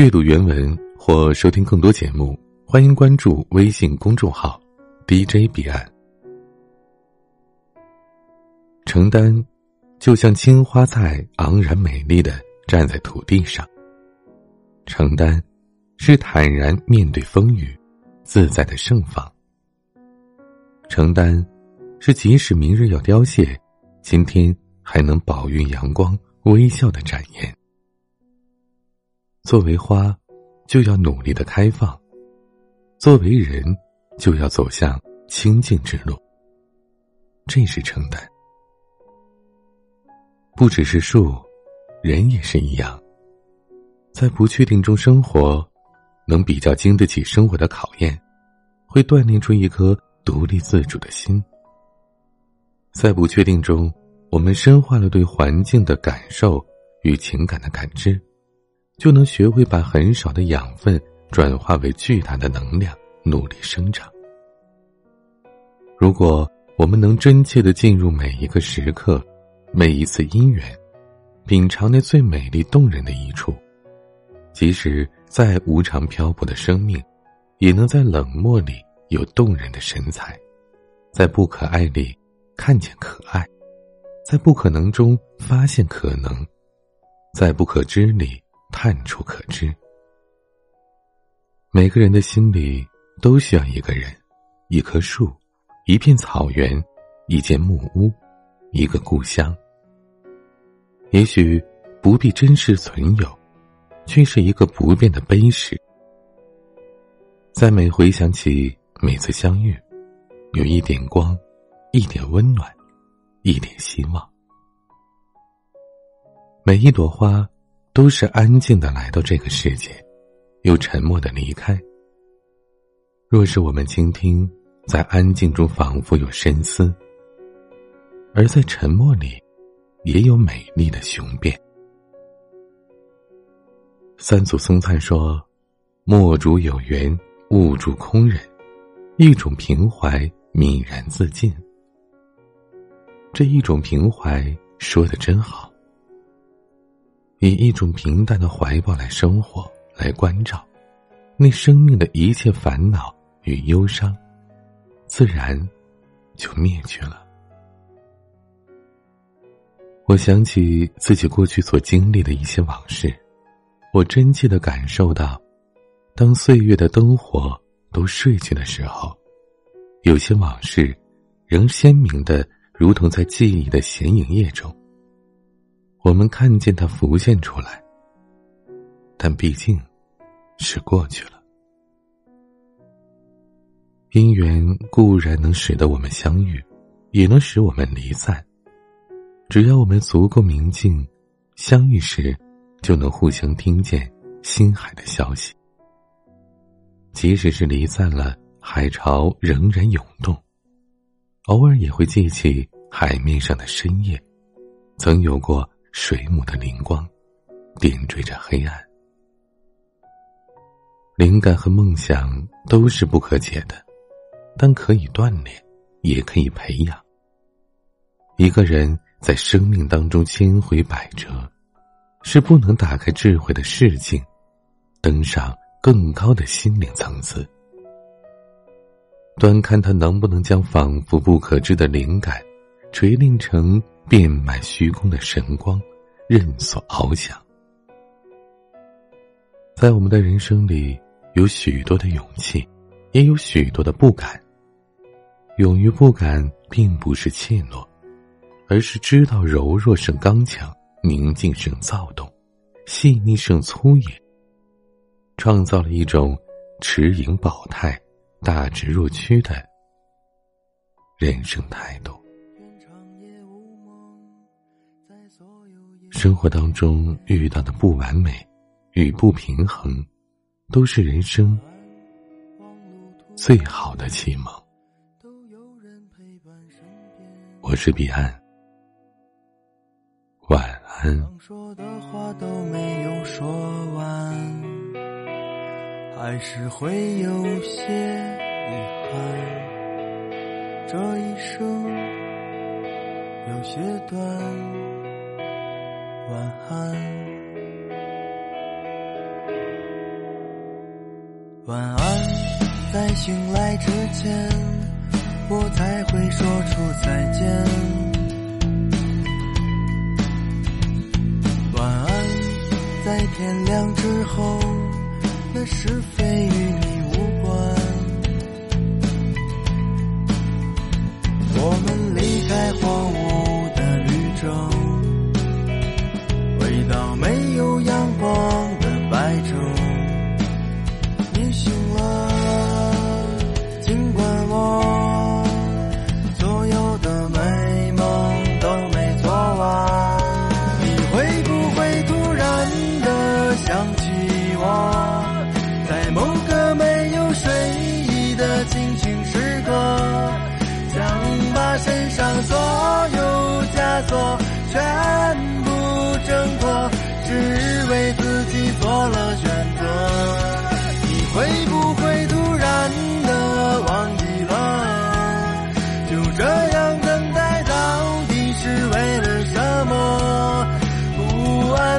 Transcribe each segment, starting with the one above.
阅读原文或收听更多节目，欢迎关注微信公众号 “DJ 彼岸”。承担，就像青花菜昂然美丽的站在土地上。承担，是坦然面对风雨，自在的盛放。承担，是即使明日要凋谢，今天还能饱蕴阳光，微笑的展颜。作为花，就要努力的开放；作为人，就要走向清净之路。这是承担。不只是树，人也是一样。在不确定中生活，能比较经得起生活的考验，会锻炼出一颗。独立自主的心，在不确定中，我们深化了对环境的感受与情感的感知，就能学会把很少的养分转化为巨大的能量，努力生长。如果我们能真切的进入每一个时刻，每一次因缘，品尝那最美丽动人的一处，即使再无常漂泊的生命，也能在冷漠里。有动人的神采，在不可爱里看见可爱，在不可能中发现可能，在不可知里探出可知。每个人的心里都需要一个人，一棵树，一片草原，一间木屋，一个故乡。也许不必真实存有，却是一个不变的碑石。在每回想起。每次相遇，有一点光，一点温暖，一点希望。每一朵花，都是安静的来到这个世界，又沉默的离开。若是我们倾听，在安静中仿佛有深思，而在沉默里，也有美丽的雄辩。三祖僧璨说：“莫主有缘，勿助空人。”一种平怀，泯然自尽。这一种平怀说的真好。以一种平淡的怀抱来生活，来关照，那生命的一切烦恼与忧伤，自然就灭去了。我想起自己过去所经历的一些往事，我真切的感受到，当岁月的灯火。都睡去的时候，有些往事仍鲜明的，如同在记忆的显影液中。我们看见它浮现出来，但毕竟是过去了。姻缘固然能使得我们相遇，也能使我们离散。只要我们足够明净，相遇时就能互相听见心海的消息。即使是离散了，海潮仍然涌动，偶尔也会记起海面上的深夜，曾有过水母的灵光，点缀着黑暗。灵感和梦想都是不可解的，但可以锻炼，也可以培养。一个人在生命当中千回百折，是不能打开智慧的视境，登上。更高的心灵层次，端看他能不能将仿佛不可知的灵感，锤炼成遍满虚空的神光，任所翱翔。在我们的人生里，有许多的勇气，也有许多的不敢。勇于不敢，并不是怯懦，而是知道柔弱胜刚强，宁静胜躁动，细腻胜粗野。创造了一种持盈保泰、大智若屈的人生态度。生活当中遇到的不完美与不平衡，都是人生最好的启蒙。我是彼岸，晚安。还是会有些遗憾，这一生有些短。晚安，晚安，在醒来之前我才会说出再见。晚安，在天亮之后，那是非与你。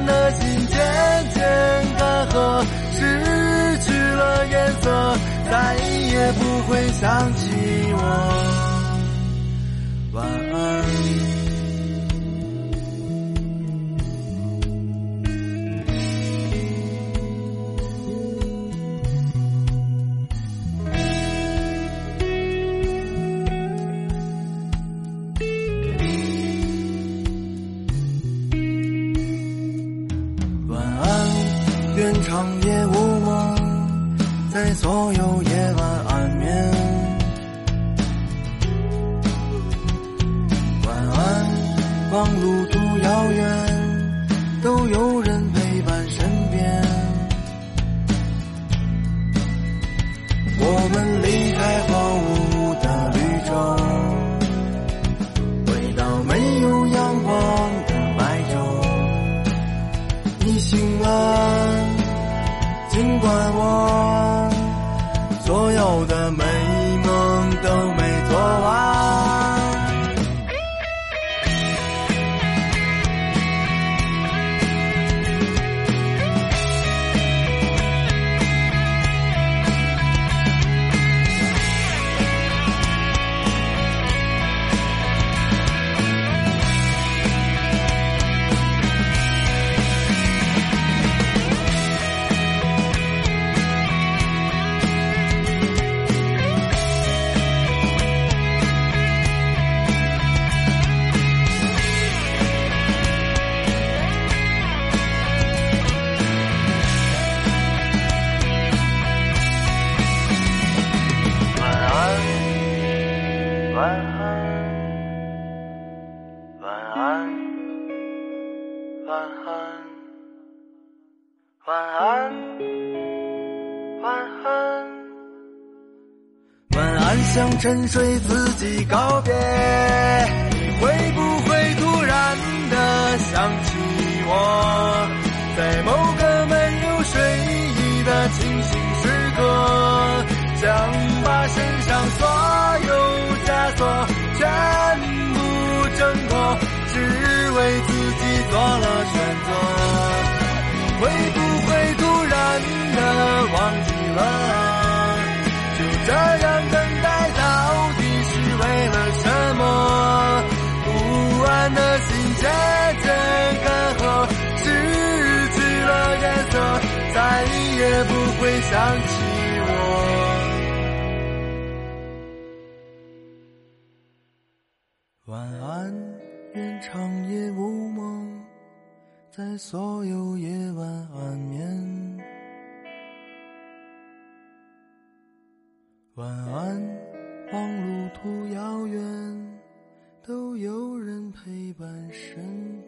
的心渐渐干涸，失去了颜色，再也不会想起我。夜晚安眠。晚安望路途遥远都有向沉睡自己告别。不渐渐干涸，失去了颜色，再也不会想起我。晚安，愿长夜无梦，在所有夜晚安眠。晚安，望路途遥远。都有人陪伴身